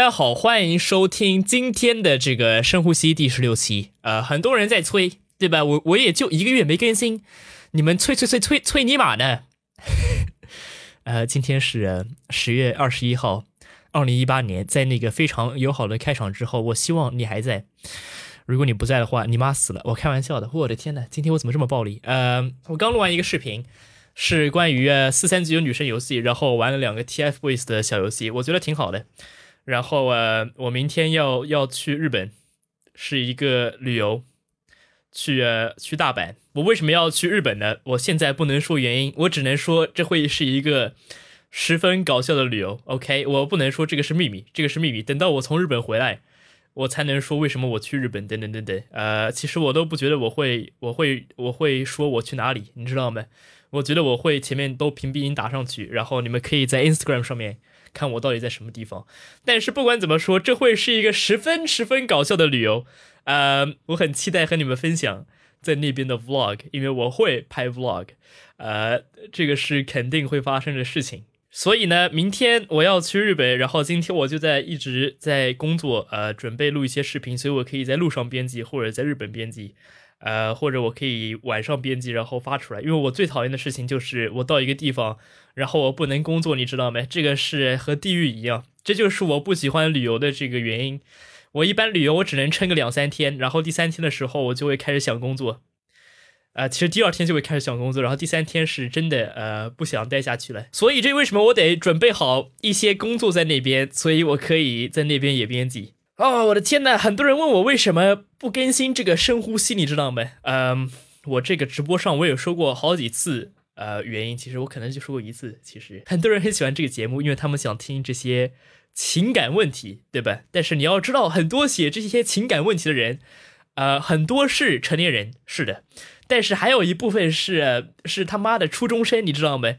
大家好，欢迎收听今天的这个深呼吸第十六期。呃，很多人在催，对吧？我我也就一个月没更新，你们催催催催催你妈呢？呃，今天是十月二十一号，二零一八年，在那个非常友好的开场之后，我希望你还在。如果你不在的话，你妈死了！我开玩笑的。我的天呐，今天我怎么这么暴力？呃，我刚录完一个视频，是关于四三九九女生游戏，然后玩了两个 TFBOYS 的小游戏，我觉得挺好的。然后呃，我明天要要去日本，是一个旅游，去呃去大阪。我为什么要去日本呢？我现在不能说原因，我只能说这会是一个十分搞笑的旅游。OK，我不能说这个是秘密，这个是秘密。等到我从日本回来，我才能说为什么我去日本。等等等等，呃，其实我都不觉得我会，我会，我会说我去哪里，你知道吗？我觉得我会前面都屏蔽音打上去，然后你们可以在 Instagram 上面。看我到底在什么地方，但是不管怎么说，这会是一个十分十分搞笑的旅游，呃，我很期待和你们分享在那边的 vlog，因为我会拍 vlog，呃，这个是肯定会发生的事情。所以呢，明天我要去日本，然后今天我就在一直在工作，呃，准备录一些视频，所以我可以在路上编辑或者在日本编辑。呃，或者我可以晚上编辑，然后发出来。因为我最讨厌的事情就是我到一个地方，然后我不能工作，你知道没？这个是和地狱一样，这就是我不喜欢旅游的这个原因。我一般旅游我只能撑个两三天，然后第三天的时候我就会开始想工作。呃，其实第二天就会开始想工作，然后第三天是真的呃不想待下去了。所以这为什么我得准备好一些工作在那边，所以我可以在那边也编辑。哦，我的天呐！很多人问我为什么不更新这个深呼吸，你知道吗？嗯，我这个直播上我有说过好几次，呃，原因其实我可能就说过一次。其实很多人很喜欢这个节目，因为他们想听这些情感问题，对吧？但是你要知道，很多写这些情感问题的人，呃，很多是成年人，是的，但是还有一部分是是他妈的初中生，你知道吗？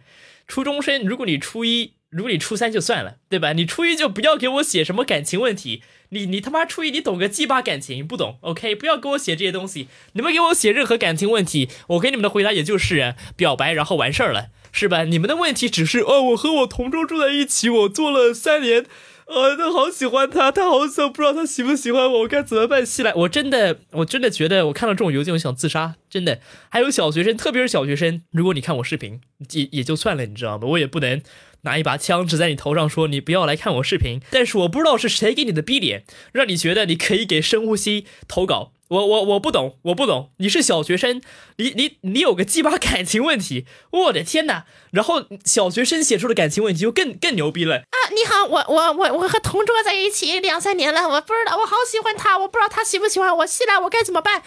初中生，如果你初一。如果你初三就算了，对吧？你初一就不要给我写什么感情问题。你你他妈初一你懂个鸡巴感情不懂？OK，不要给我写这些东西。你们给我写任何感情问题，我给你们的回答也就是表白，然后完事儿了，是吧？你们的问题只是哦，我和我同桌住在一起，我做了三年。呃，他好喜欢他，他好想不知道他喜不喜欢我，我该怎么办？西来，我真的，我真的觉得，我看到这种邮件，我想自杀，真的。还有小学生，特别是小学生，如果你看我视频，也也就算了，你知道吗？我也不能拿一把枪指在你头上说你不要来看我视频。但是我不知道是谁给你的逼脸，让你觉得你可以给深呼吸投稿。我我我不懂，我不懂。你是小学生，你你你有个鸡巴感情问题，我的天哪！然后小学生写出的感情问题就更更牛逼了啊！你好，我我我我和同桌在一起两三年了，我不知道，我好喜欢他，我不知道他喜不喜欢我，现在我该怎么办？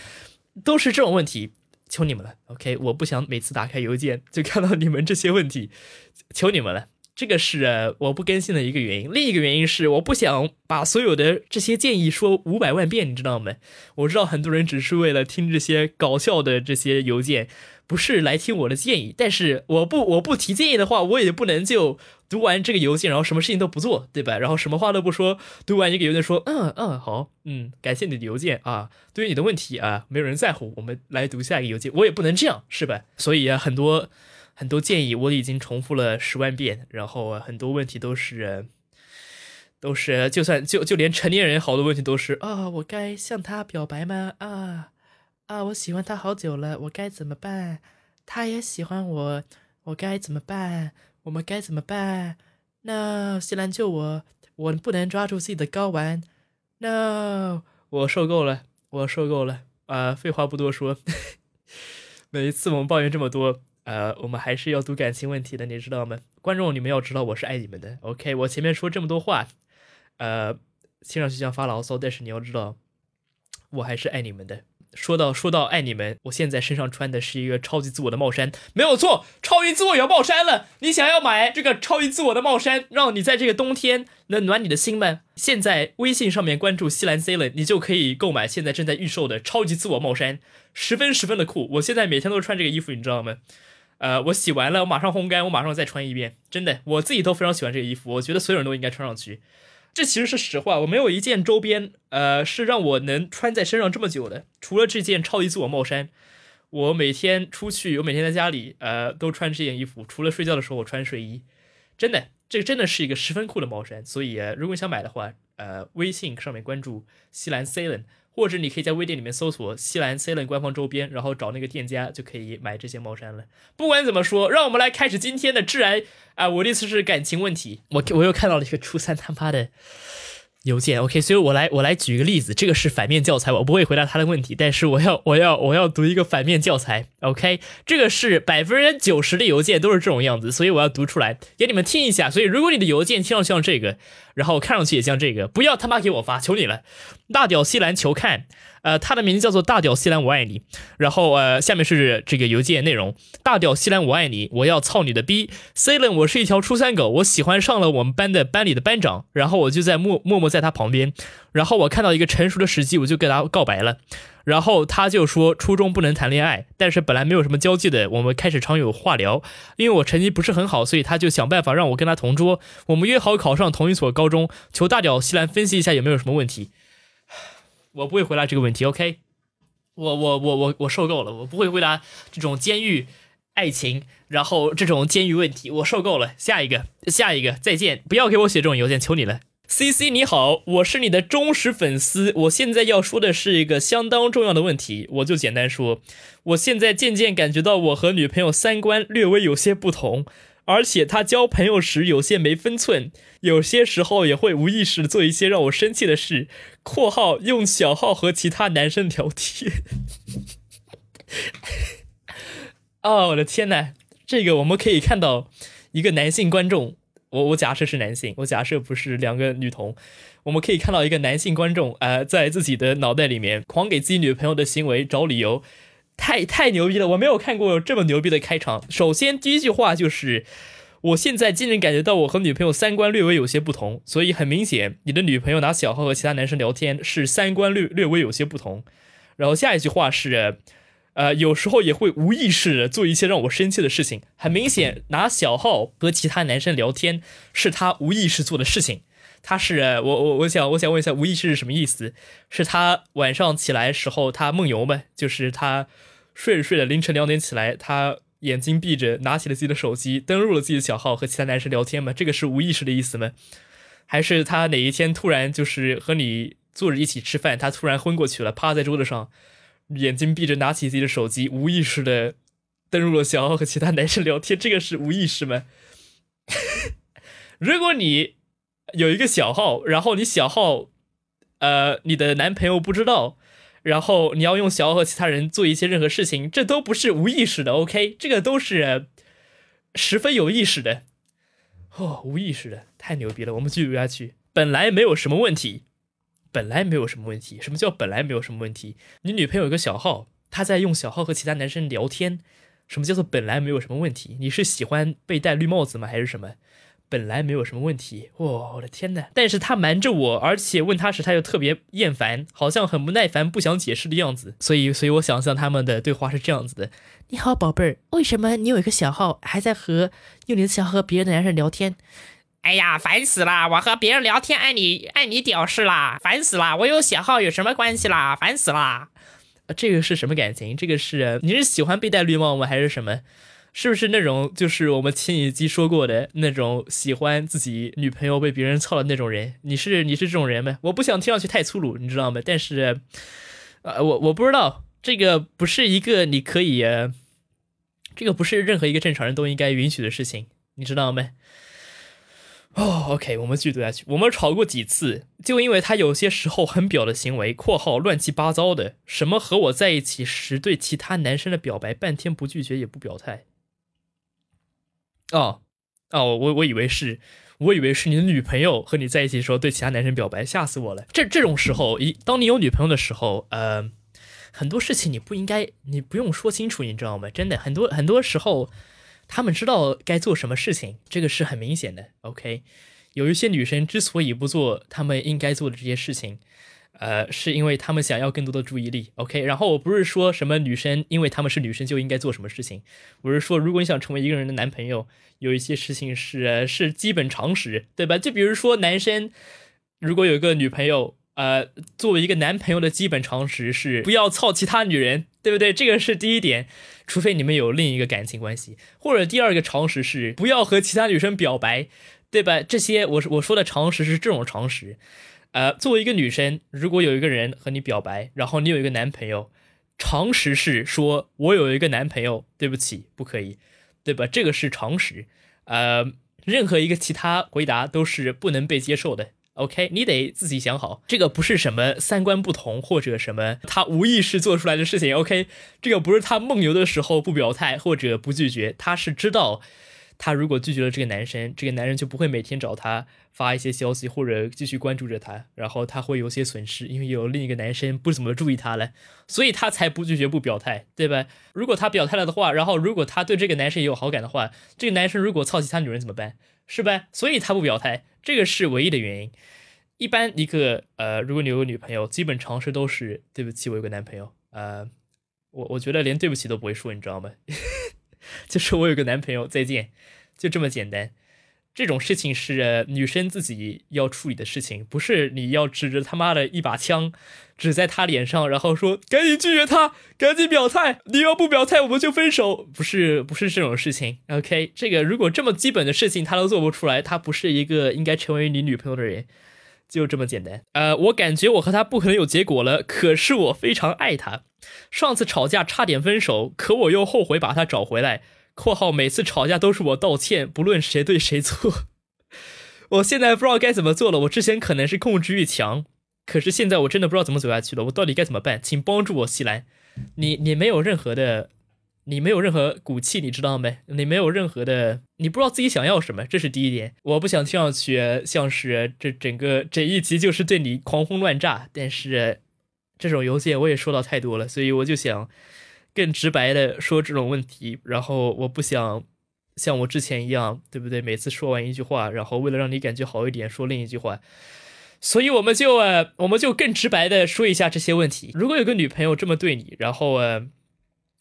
都是这种问题，求你们了，OK？我不想每次打开邮件就看到你们这些问题，求你们了。这个是我不更新的一个原因，另一个原因是我不想把所有的这些建议说五百万遍，你知道吗？我知道很多人只是为了听这些搞笑的这些邮件，不是来听我的建议。但是我不我不提建议的话，我也不能就读完这个邮件，然后什么事情都不做，对吧？然后什么话都不说，读完一个邮件说，嗯嗯好，嗯感谢你的邮件啊，对于你的问题啊，没有人在乎，我们来读下一个邮件，我也不能这样，是吧？所以啊，很多。很多建议我已经重复了十万遍，然后很多问题都是，都是就算就就连成年人好多问题都是啊，我该向他表白吗？啊啊，我喜欢他好久了，我该怎么办？他也喜欢我，我该怎么办？我们该怎么办？No，西兰救我，我不能抓住自己的睾丸。No，我受够了，我受够了。啊，废话不多说，每一次我们抱怨这么多。呃，我们还是要读感情问题的，你知道吗？观众，你们要知道我是爱你们的。OK，我前面说这么多话，呃，听上去像发牢骚，但是你要知道，我还是爱你们的。说到说到爱你们，我现在身上穿的是一个超级自我的帽衫，没有错，超级自我有帽衫了。你想要买这个超级自我的帽衫，让你在这个冬天能暖你的心吗？现在微信上面关注西兰 C 了，你就可以购买现在正在预售的超级自我帽衫，十分十分的酷。我现在每天都穿这个衣服，你知道吗？呃，我洗完了，我马上烘干，我马上再穿一遍。真的，我自己都非常喜欢这个衣服，我觉得所有人都应该穿上去。这其实是实话，我没有一件周边，呃，是让我能穿在身上这么久的。除了这件超级自我帽衫，我每天出去，我每天在家里，呃，都穿这件衣服。除了睡觉的时候，我穿睡衣。真的，这真的是一个十分酷的帽衫。所以，如果你想买的话，呃微信上面关注西兰 Ceylon，或者你可以在微店里面搜索西兰 c e l n 官方周边，然后找那个店家就可以买这些帽衫了。不管怎么说，让我们来开始今天的致癌啊、我的意思是感情问题，我我又看到了一个初三他妈的。邮件，OK，所以我来我来举一个例子，这个是反面教材，我不会回答他的问题，但是我要我要我要读一个反面教材，OK，这个是百分之九十的邮件都是这种样子，所以我要读出来给你们听一下。所以如果你的邮件听上去像这个，然后看上去也像这个，不要他妈给我发，求你了，大屌西兰求看。呃，他的名字叫做大屌西兰，我爱你。然后呃，下面是这个邮件内容：大屌西兰，我爱你，我要操你的逼。C 伦，我是一条初三狗，我喜欢上了我们班的班里的班长，然后我就在默默默在他旁边，然后我看到一个成熟的时机，我就跟他告白了。然后他就说初中不能谈恋爱，但是本来没有什么交际的，我们开始常有话聊。因为我成绩不是很好，所以他就想办法让我跟他同桌。我们约好考上同一所高中。求大屌西兰分析一下有没有什么问题。我不会回答这个问题，OK？我我我我我受够了，我不会回答这种监狱爱情，然后这种监狱问题，我受够了。下一个，下一个，再见！不要给我写这种邮件，求你了。C C 你好，我是你的忠实粉丝。我现在要说的是一个相当重要的问题，我就简单说，我现在渐渐感觉到我和女朋友三观略微有些不同，而且她交朋友时有些没分寸，有些时候也会无意识的做一些让我生气的事。（括号用小号和其他男生聊天。）哦，我的天呐，这个我们可以看到一个男性观众。我我假设是男性，我假设不是两个女同，我们可以看到一个男性观众，呃，在自己的脑袋里面狂给自己女朋友的行为找理由，太太牛逼了！我没有看过这么牛逼的开场。首先第一句话就是，我现在竟然感觉到我和女朋友三观略微有些不同，所以很明显，你的女朋友拿小号和其他男生聊天是三观略略微有些不同。然后下一句话是。呃，有时候也会无意识的做一些让我生气的事情。很明显，拿小号和其他男生聊天是他无意识做的事情。他是我我我想我想问一下，无意识是什么意思？是他晚上起来时候他梦游吗？就是他睡着睡着凌晨两点起来，他眼睛闭着，拿起了自己的手机，登录了自己的小号和其他男生聊天吗？这个是无意识的意思吗？还是他哪一天突然就是和你坐着一起吃饭，他突然昏过去了，趴在桌子上？眼睛闭着，拿起自己的手机，无意识的登入了小号和其他男生聊天，这个是无意识吗？如果你有一个小号，然后你小号，呃，你的男朋友不知道，然后你要用小号和其他人做一些任何事情，这都不是无意识的，OK？这个都是十分有意识的。哦，无意识的，太牛逼了！我们继续下去，本来没有什么问题。本来没有什么问题。什么叫本来没有什么问题？你女朋友有个小号，她在用小号和其他男生聊天。什么叫做本来没有什么问题？你是喜欢被戴绿帽子吗？还是什么？本来没有什么问题。哇，我的天哪！但是她瞒着我，而且问她时她又特别厌烦，好像很不耐烦，不想解释的样子。所以，所以我想象他们的对话是这样子的：你好，宝贝儿，为什么你有一个小号，还在和用你的小号和别的男生聊天？哎呀，烦死了！我和别人聊天，按你按你屌事啦，烦死了！我有小号有什么关系啦？烦死了！这个是什么感情？这个是你是喜欢被戴绿帽吗？还是什么？是不是那种就是我们前几集说过的那种喜欢自己女朋友被别人操的那种人？你是你是这种人吗？我不想听上去太粗鲁，你知道吗？但是，呃，我我不知道，这个不是一个你可以，这个不是任何一个正常人都应该允许的事情，你知道吗？哦，OK，我们继续读下去。我们吵过几次，就因为他有些时候很表的行为（括号乱七八糟的），什么和我在一起时对其他男生的表白，半天不拒绝也不表态。哦，哦，我我以为是，我以为是你的女朋友和你在一起的时候对其他男生表白，吓死我了。这这种时候，一当你有女朋友的时候，呃，很多事情你不应该，你不用说清楚，你知道吗？真的，很多很多时候。他们知道该做什么事情，这个是很明显的。OK，有一些女生之所以不做她们应该做的这些事情，呃，是因为她们想要更多的注意力。OK，然后我不是说什么女生因为她们是女生就应该做什么事情，我是说如果你想成为一个人的男朋友，有一些事情是是基本常识，对吧？就比如说男生如果有一个女朋友。呃，作为一个男朋友的基本常识是不要操其他女人，对不对？这个是第一点，除非你们有另一个感情关系，或者第二个常识是不要和其他女生表白，对吧？这些我我说的常识是这种常识，呃，作为一个女生，如果有一个人和你表白，然后你有一个男朋友，常识是说我有一个男朋友，对不起，不可以，对吧？这个是常识。呃，任何一个其他回答都是不能被接受的。OK，你得自己想好，这个不是什么三观不同或者什么他无意识做出来的事情。OK，这个不是他梦游的时候不表态或者不拒绝，他是知道。他如果拒绝了这个男生，这个男人就不会每天找他发一些消息或者继续关注着他，然后他会有些损失，因为有另一个男生不怎么注意他了，所以他才不拒绝不表态，对吧？如果他表态了的话，然后如果他对这个男生也有好感的话，这个男生如果操其他女人怎么办？是吧？所以他不表态，这个是唯一的原因。一般一个呃，如果你有个女朋友，基本常识都是对不起，我有个男朋友。呃，我我觉得连对不起都不会说，你知道吗？就是我有个男朋友，再见，就这么简单。这种事情是女生自己要处理的事情，不是你要指着他妈的一把枪指在他脸上，然后说赶紧拒绝他，赶紧表态，你要不表态我们就分手。不是，不是这种事情。OK，这个如果这么基本的事情他都做不出来，他不是一个应该成为你女朋友的人，就这么简单。呃，我感觉我和他不可能有结果了，可是我非常爱他。上次吵架差点分手，可我又后悔把他找回来。（括号每次吵架都是我道歉，不论谁对谁错。）我现在不知道该怎么做了。我之前可能是控制欲强，可是现在我真的不知道怎么走下去了。我到底该怎么办？请帮助我，西兰。你你没有任何的，你没有任何骨气，你知道没？你没有任何的，你不知道自己想要什么，这是第一点。我不想听上去像是这整个这一集就是对你狂轰乱炸，但是。这种邮件我也收到太多了，所以我就想更直白的说这种问题。然后我不想像我之前一样，对不对？每次说完一句话，然后为了让你感觉好一点，说另一句话。所以我们就呃，我们就更直白的说一下这些问题。如果有个女朋友这么对你，然后呃，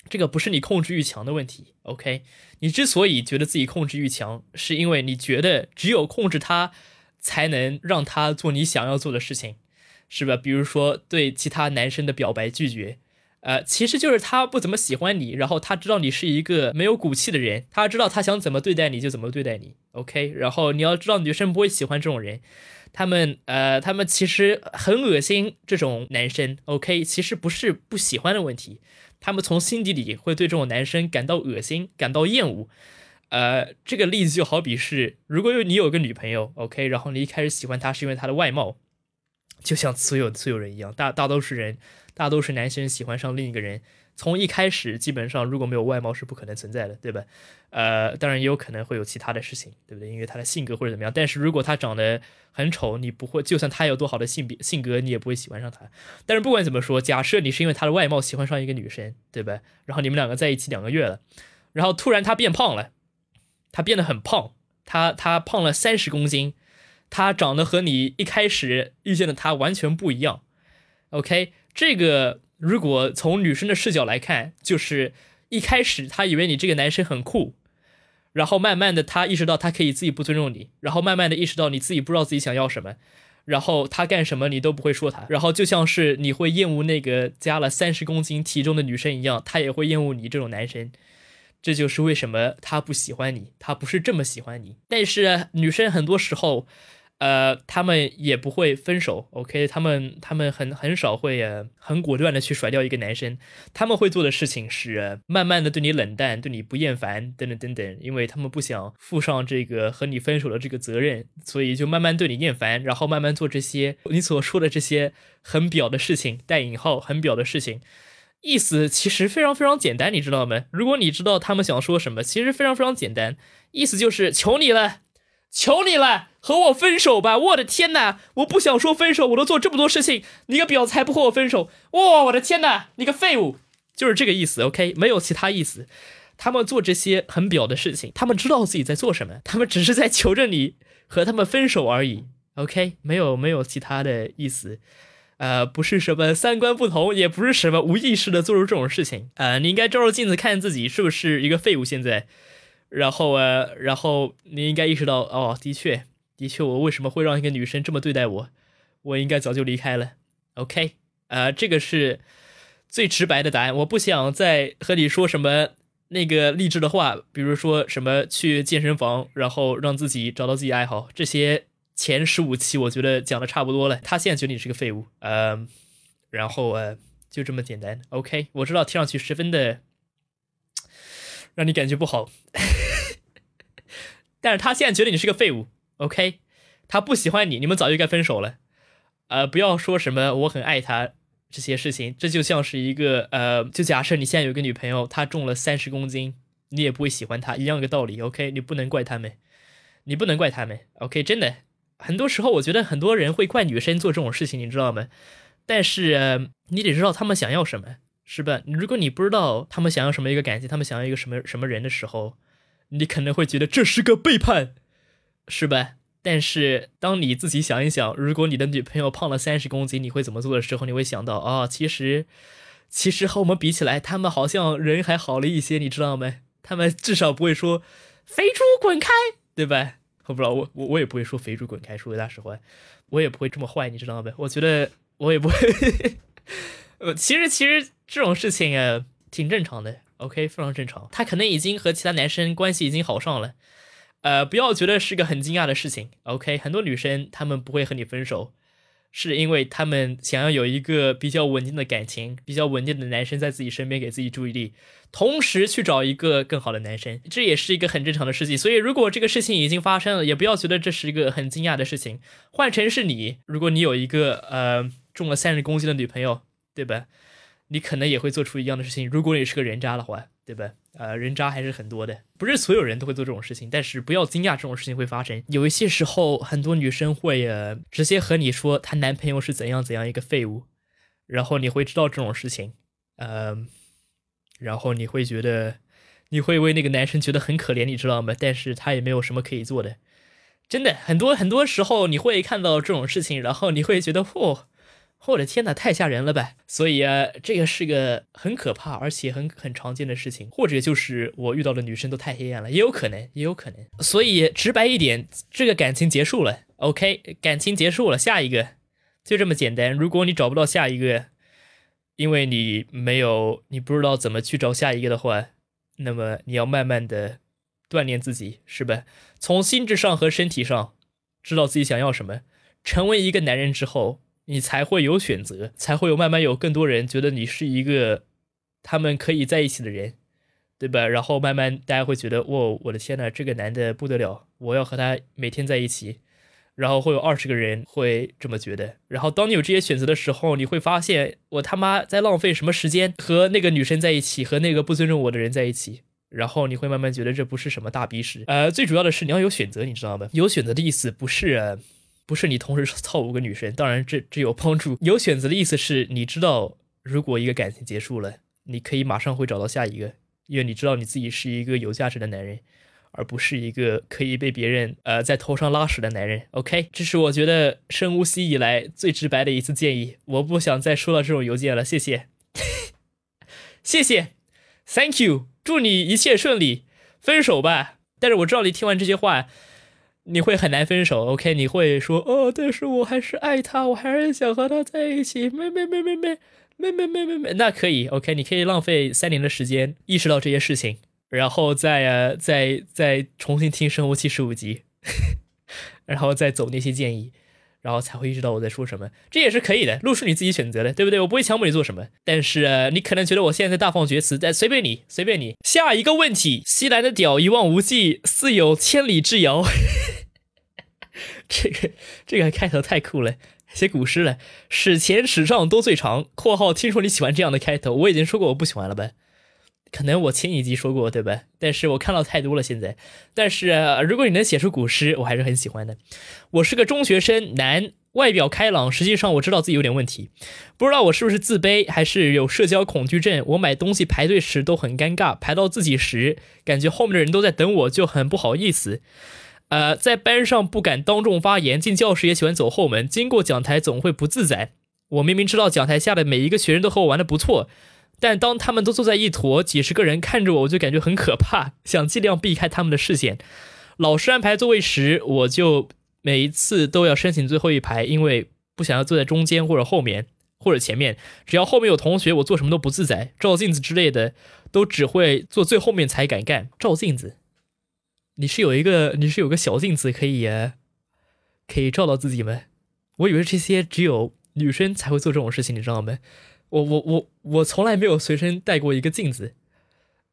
这个不是你控制欲强的问题，OK？你之所以觉得自己控制欲强，是因为你觉得只有控制她，才能让她做你想要做的事情。是吧？比如说对其他男生的表白拒绝，呃，其实就是他不怎么喜欢你，然后他知道你是一个没有骨气的人，他知道他想怎么对待你就怎么对待你，OK？然后你要知道女生不会喜欢这种人，他们呃，他们其实很恶心这种男生，OK？其实不是不喜欢的问题，他们从心底里会对这种男生感到恶心，感到厌恶。呃，这个例子就好比是，如果有你有个女朋友，OK？然后你一开始喜欢她是因为她的外貌。就像所有所有人一样，大大多数人，大多数男生喜欢上另一个人，从一开始基本上如果没有外貌是不可能存在的，对吧？呃，当然也有可能会有其他的事情，对不对？因为他的性格或者怎么样。但是如果他长得很丑，你不会，就算他有多好的性别性格，你也不会喜欢上他。但是不管怎么说，假设你是因为他的外貌喜欢上一个女生，对吧？然后你们两个在一起两个月了，然后突然他变胖了，他变得很胖，他他胖了三十公斤。他长得和你一开始遇见的他完全不一样，OK？这个如果从女生的视角来看，就是一开始他以为你这个男生很酷，然后慢慢的他意识到他可以自己不尊重你，然后慢慢的意识到你自己不知道自己想要什么，然后他干什么你都不会说他，然后就像是你会厌恶那个加了三十公斤体重的女生一样，他也会厌恶你这种男生。这就是为什么他不喜欢你，他不是这么喜欢你。但是女生很多时候。呃，他们也不会分手，OK？他们他们很很少会很果断的去甩掉一个男生，他们会做的事情是慢慢的对你冷淡，对你不厌烦，等等等等，因为他们不想负上这个和你分手的这个责任，所以就慢慢对你厌烦，然后慢慢做这些你所说的这些很表的事情，带引号很表的事情，意思其实非常非常简单，你知道吗？如果你知道他们想说什么，其实非常非常简单，意思就是求你了。求你了，和我分手吧！我的天哪，我不想说分手，我都做这么多事情，你个婊子还不和我分手？哇，我的天哪，你个废物！就是这个意思，OK，没有其他意思。他们做这些很婊的事情，他们知道自己在做什么，他们只是在求着你和他们分手而已，OK，没有没有其他的意思，呃，不是什么三观不同，也不是什么无意识的做出这种事情，呃，你应该照照镜子看自己是不是一个废物，现在。然后呃，然后你应该意识到，哦，的确，的确，我为什么会让一个女生这么对待我？我应该早就离开了。OK，呃，这个是最直白的答案。我不想再和你说什么那个励志的话，比如说什么去健身房，然后让自己找到自己爱好，这些前十五期我觉得讲的差不多了，他现在觉得你是个废物，呃，然后呃就这么简单。OK，我知道听上去十分的让你感觉不好，但是他现在觉得你是个废物。OK，他不喜欢你，你们早就该分手了。呃，不要说什么我很爱他这些事情，这就像是一个呃，就假设你现在有个女朋友，她重了三十公斤，你也不会喜欢她，一样个道理。OK，你不能怪他们，你不能怪他们。OK，真的，很多时候我觉得很多人会怪女生做这种事情，你知道吗？但是、你得知道他们想要什么，是吧？如果你不知道他们想要什么一个感情，他们想要一个什么什么人的时候，你可能会觉得这是个背叛，是吧？但是当你自己想一想，如果你的女朋友胖了三十公斤，你会怎么做的时候，你会想到啊、其实，其实和我们比起来，他们好像人还好了一些，你知道吗？他们至少不会说“肥猪滚开”，对吧？我不知道，我我我也不会说“肥猪滚开”，说大实话，我也不会这么坏，你知道吗？我觉得我也不会，呃，其实其实这种事情啊，挺正常的，OK，非常正常。他可能已经和其他男生关系已经好上了。呃，不要觉得是个很惊讶的事情，OK？很多女生她们不会和你分手，是因为她们想要有一个比较稳定的感情，比较稳定的男生在自己身边给自己注意力，同时去找一个更好的男生，这也是一个很正常的事情。所以，如果这个事情已经发生了，也不要觉得这是一个很惊讶的事情。换成是你，如果你有一个呃重了三十公斤的女朋友，对吧？你可能也会做出一样的事情。如果你是个人渣的话，对吧？呃，人渣还是很多的，不是所有人都会做这种事情，但是不要惊讶这种事情会发生。有一些时候，很多女生会呃直接和你说她男朋友是怎样怎样一个废物，然后你会知道这种事情，呃，然后你会觉得你会为那个男生觉得很可怜，你知道吗？但是他也没有什么可以做的，真的很多很多时候你会看到这种事情，然后你会觉得嚯。我的天哪，太吓人了吧！所以啊，这个是个很可怕而且很很常见的事情，或者就是我遇到的女生都太黑暗了，也有可能，也有可能。所以直白一点，这个感情结束了，OK，感情结束了，下一个就这么简单。如果你找不到下一个，因为你没有，你不知道怎么去找下一个的话，那么你要慢慢的锻炼自己，是吧？从心智上和身体上知道自己想要什么，成为一个男人之后。你才会有选择，才会有慢慢有更多人觉得你是一个他们可以在一起的人，对吧？然后慢慢大家会觉得，哇，我的天呐，这个男的不得了，我要和他每天在一起。然后会有二十个人会这么觉得。然后当你有这些选择的时候，你会发现我他妈在浪费什么时间和那个女生在一起，和那个不尊重我的人在一起。然后你会慢慢觉得这不是什么大逼事。呃，最主要的是你要有选择，你知道吗？有选择的意思不是。不是你同时操五个女生，当然这这有帮助。有选择的意思是你知道，如果一个感情结束了，你可以马上会找到下一个，因为你知道你自己是一个有价值的男人，而不是一个可以被别人呃在头上拉屎的男人。OK，这是我觉得深呼吸以来最直白的一次建议。我不想再收到这种邮件了，谢谢，谢谢，Thank you，祝你一切顺利，分手吧。但是我知道你听完这些话。你会很难分手，OK？你会说哦，但是我还是爱他，我还是想和他在一起。没没没没没没没没没没，那可以，OK？你可以浪费三年的时间意识到这些事情，然后再呃再再重新听生活期十五集，然后再走那些建议，然后才会意识到我在说什么。这也是可以的，路是你自己选择的，对不对？我不会强迫你做什么。但是、你可能觉得我现在在大放厥词，但随便你，随便你。下一个问题，西兰的屌一望无际，似有千里之遥。这个这个开头太酷了，写古诗了。史前史上都最长（括号听说你喜欢这样的开头），我已经说过我不喜欢了吧？可能我前几集说过对吧？但是我看到太多了现在。但是、如果你能写出古诗，我还是很喜欢的。我是个中学生，男，外表开朗，实际上我知道自己有点问题，不知道我是不是自卑，还是有社交恐惧症。我买东西排队时都很尴尬，排到自己时，感觉后面的人都在等我，就很不好意思。呃，在班上不敢当众发言，进教室也喜欢走后门，经过讲台总会不自在。我明明知道讲台下的每一个学生都和我玩的不错，但当他们都坐在一坨，几十个人看着我，我就感觉很可怕，想尽量避开他们的视线。老师安排座位时，我就每一次都要申请最后一排，因为不想要坐在中间或者后面或者前面。只要后面有同学，我做什么都不自在，照镜子之类的都只会坐最后面才敢干。照镜子。你是有一个，你是有个小镜子可以，可以照到自己吗？我以为这些只有女生才会做这种事情，你知道吗？我我我我从来没有随身带过一个镜子。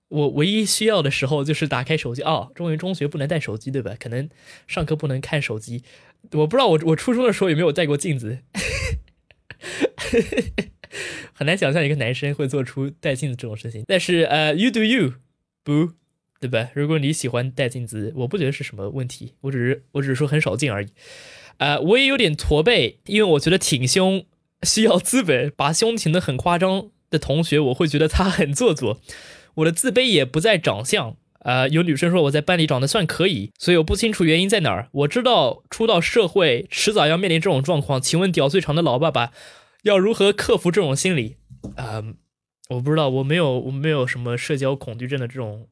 我唯一需要的时候就是打开手机哦，中原中学不能带手机对吧？可能上课不能看手机。我不知道我我初中的时候有没有带过镜子，很难想象一个男生会做出带镜子这种事情。但是呃，you do you，不，对吧？如果你喜欢带镜子，我不觉得是什么问题，我只是我只是说很少见而已。呃，我也有点驼背，因为我觉得挺胸需要资本，把胸挺得很夸张的同学，我会觉得他很做作。我的自卑也不在长相，呃，有女生说我在班里长得算可以，所以我不清楚原因在哪儿。我知道出到社会迟早要面临这种状况，请问屌最长的老爸爸要如何克服这种心理？啊，我不知道，我没有，我没有什么社交恐惧症的这种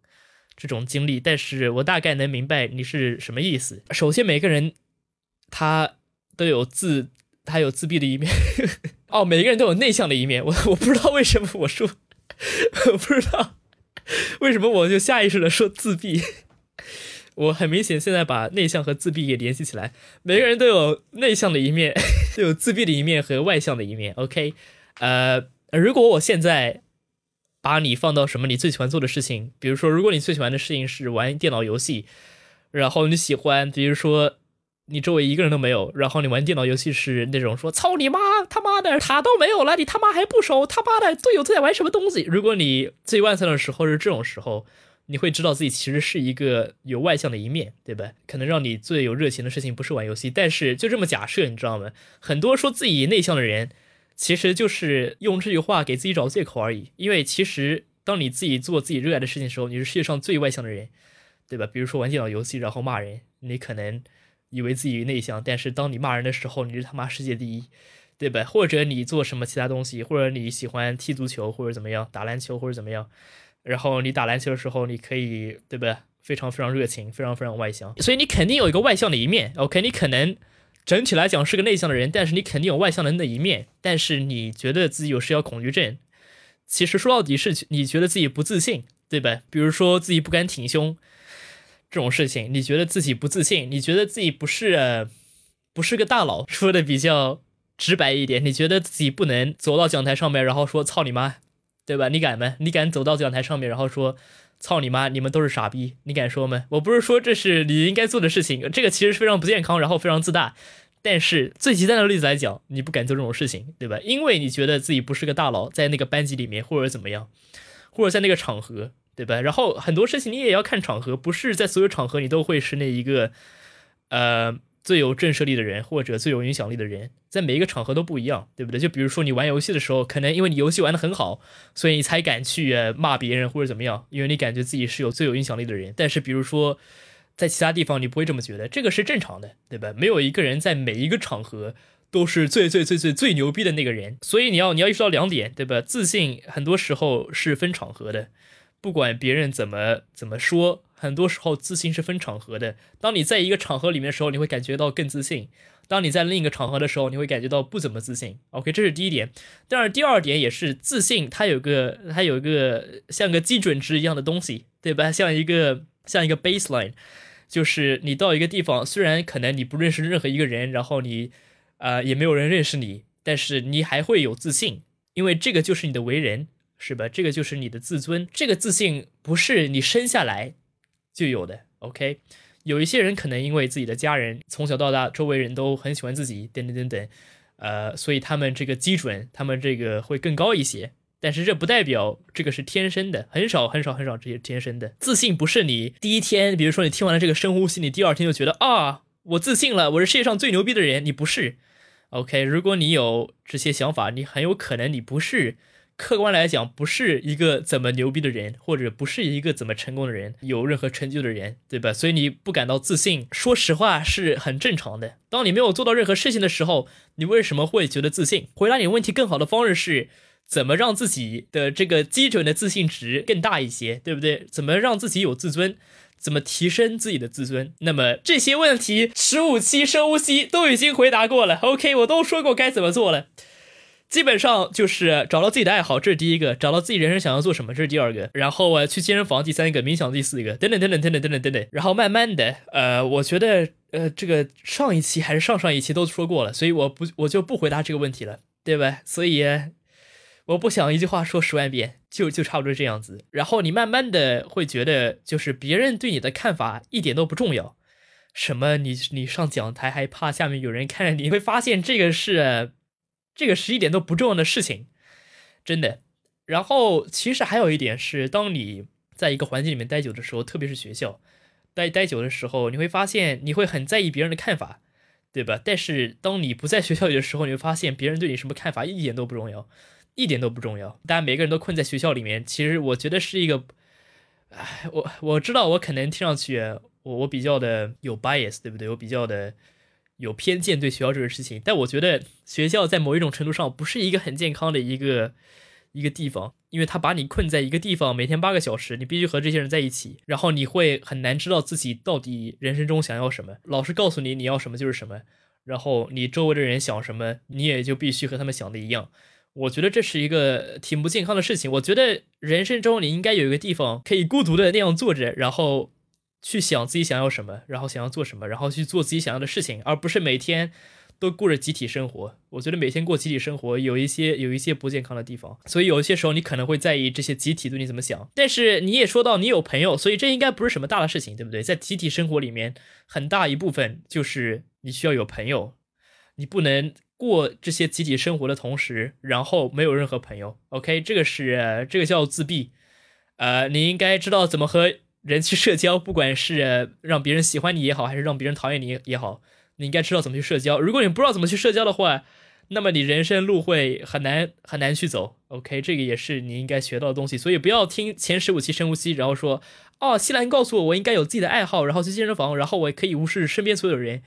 这种经历，但是我大概能明白你是什么意思。首先，每个人他都有自，他有自闭的一面，哦，每个人都有内向的一面。我我不知道为什么我说，我不知道。为什么我就下意识的说自闭？我很明显现在把内向和自闭也联系起来。每个人都有内向的一面，都有自闭的一面和外向的一面。OK，呃，如果我现在把你放到什么你最喜欢做的事情，比如说，如果你最喜欢的事情是玩电脑游戏，然后你喜欢，比如说。你周围一个人都没有，然后你玩电脑游戏是那种说操你妈他妈的塔都没有了，你他妈还不熟他妈的队友都在玩什么东西？如果你最外向的时候是这种时候，你会知道自己其实是一个有外向的一面，对吧？可能让你最有热情的事情不是玩游戏，但是就这么假设，你知道吗？很多说自己内向的人，其实就是用这句话给自己找借口而已。因为其实当你自己做自己热爱的事情的时候，你是世界上最外向的人，对吧？比如说玩电脑游戏然后骂人，你可能。以为自己内向，但是当你骂人的时候，你是他妈世界第一，对吧？或者你做什么其他东西，或者你喜欢踢足球，或者怎么样，打篮球或者怎么样，然后你打篮球的时候，你可以，对吧？非常非常热情，非常非常外向，所以你肯定有一个外向的一面。OK，你可能整体来讲是个内向的人，但是你肯定有外向的那一面。但是你觉得自己有社交恐惧症，其实说到底是你觉得自己不自信，对吧？比如说自己不敢挺胸。这种事情，你觉得自己不自信，你觉得自己不是，不是个大佬，说的比较直白一点，你觉得自己不能走到讲台上面，然后说操你妈，对吧？你敢吗？你敢走到讲台上面，然后说操你妈，你们都是傻逼，你敢说吗？我不是说这是你应该做的事情，这个其实是非常不健康，然后非常自大。但是最极端的例子来讲，你不敢做这种事情，对吧？因为你觉得自己不是个大佬，在那个班级里面，或者怎么样，或者在那个场合。对吧？然后很多事情你也要看场合，不是在所有场合你都会是那一个，呃，最有震慑力的人或者最有影响力的人，在每一个场合都不一样，对不对？就比如说你玩游戏的时候，可能因为你游戏玩的很好，所以你才敢去骂别人或者怎么样，因为你感觉自己是有最有影响力的人。但是比如说在其他地方你不会这么觉得，这个是正常的，对吧？没有一个人在每一个场合都是最最最最最牛逼的那个人，所以你要你要意识到两点，对吧？自信很多时候是分场合的。不管别人怎么怎么说，很多时候自信是分场合的。当你在一个场合里面的时候，你会感觉到更自信；当你在另一个场合的时候，你会感觉到不怎么自信。OK，这是第一点。但是第二点也是自信，它有个它有个像个基准值一样的东西，对吧？像一个像一个 baseline，就是你到一个地方，虽然可能你不认识任何一个人，然后你啊也没有人认识你，但是你还会有自信，因为这个就是你的为人。是吧？这个就是你的自尊，这个自信不是你生下来就有的。OK，有一些人可能因为自己的家人从小到大，周围人都很喜欢自己，等等等等，呃，所以他们这个基准，他们这个会更高一些。但是这不代表这个是天生的，很少很少很少这些天生的自信不是你第一天，比如说你听完了这个深呼吸，你第二天就觉得啊，我自信了，我是世界上最牛逼的人。你不是。OK，如果你有这些想法，你很有可能你不是。客观来讲，不是一个怎么牛逼的人，或者不是一个怎么成功的人，有任何成就的人，对吧？所以你不感到自信，说实话是很正常的。当你没有做到任何事情的时候，你为什么会觉得自信？回答你问题更好的方式是，怎么让自己的这个基准的自信值更大一些，对不对？怎么让自己有自尊？怎么提升自己的自尊？那么这些问题，十五期深呼吸都已经回答过了。OK，我都说过该怎么做了。基本上就是找到自己的爱好，这是第一个；找到自己人生想要做什么，这是第二个。然后啊，去健身房，第三个；冥想，第四个；等等等等等等等等等等。然后慢慢的，呃，我觉得呃，这个上一期还是上上一期都说过了，所以我不我就不回答这个问题了，对吧？所以我不想一句话说十万遍，就就差不多这样子。然后你慢慢的会觉得，就是别人对你的看法一点都不重要。什么你你上讲台还怕下面有人看着你，会发现这个是这个是一点都不重要的事情，真的。然后其实还有一点是，当你在一个环境里面待久的时候，特别是学校。待待久的时候，你会发现你会很在意别人的看法，对吧？但是当你不在学校里的时候，你会发现别人对你什么看法一点都不重要，一点都不重要。大家每个人都困在学校里面，其实我觉得是一个，唉，我我知道我可能听上去我我比较的有 bias，对不对？我比较的有偏见对学校这个事情，但我觉得学校在某一种程度上不是一个很健康的一个。一个地方，因为他把你困在一个地方，每天八个小时，你必须和这些人在一起，然后你会很难知道自己到底人生中想要什么。老师告诉你你要什么就是什么，然后你周围的人想什么，你也就必须和他们想的一样。我觉得这是一个挺不健康的事情。我觉得人生中你应该有一个地方可以孤独的那样坐着，然后去想自己想要什么，然后想要做什么，然后去做自己想要的事情，而不是每天。都过着集体生活，我觉得每天过集体生活有一些有一些不健康的地方，所以有一些时候你可能会在意这些集体对你怎么想。但是你也说到你有朋友，所以这应该不是什么大的事情，对不对？在集体生活里面，很大一部分就是你需要有朋友，你不能过这些集体生活的同时，然后没有任何朋友。OK，这个是这个叫自闭。呃，你应该知道怎么和人去社交，不管是让别人喜欢你也好，还是让别人讨厌你也好。你应该知道怎么去社交。如果你不知道怎么去社交的话，那么你人生路会很难很难去走。OK，这个也是你应该学到的东西。所以不要听前十五期深呼吸，然后说哦，西兰告诉我我应该有自己的爱好，然后去健身房，然后我可以无视身边所有人，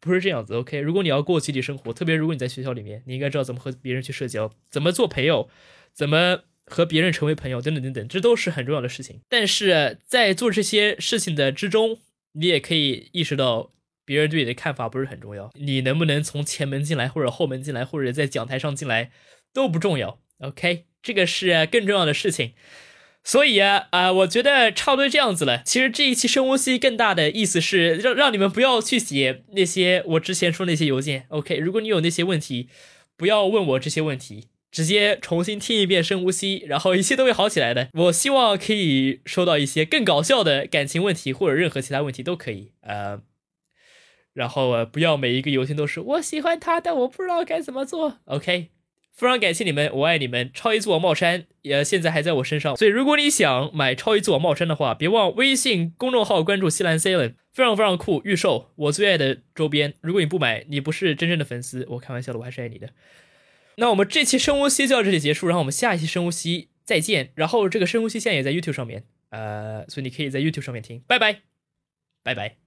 不是这样子。OK，如果你要过集体生活，特别如果你在学校里面，你应该知道怎么和别人去社交，怎么做朋友，怎么和别人成为朋友，等等等等，这都是很重要的事情。但是在做这些事情的之中，你也可以意识到。别人对你的看法不是很重要，你能不能从前门进来，或者后门进来，或者在讲台上进来，都不重要。OK，这个是更重要的事情。所以啊，啊，我觉得差不多这样子了。其实这一期深呼吸更大的意思是让让你们不要去写那些我之前说那些邮件。OK，如果你有那些问题，不要问我这些问题，直接重新听一遍深呼吸，然后一切都会好起来的。我希望可以收到一些更搞笑的感情问题，或者任何其他问题都可以。呃。然后啊，不要每一个邮件都是我喜欢他，但我不知道该怎么做。OK，非常感谢你们，我爱你们。超级自我帽衫也现在还在我身上，所以如果你想买超级自我帽衫的话，别忘微信公众号关注西兰 Salen，非常非常酷，预售我最爱的周边。如果你不买，你不是真正的粉丝。我开玩笑的，我还是爱你的。那我们这期深呼吸就到这里结束，然后我们下一期深呼吸再见。然后这个深呼吸现在也在 YouTube 上面，呃，所以你可以在 YouTube 上面听。拜拜，拜拜。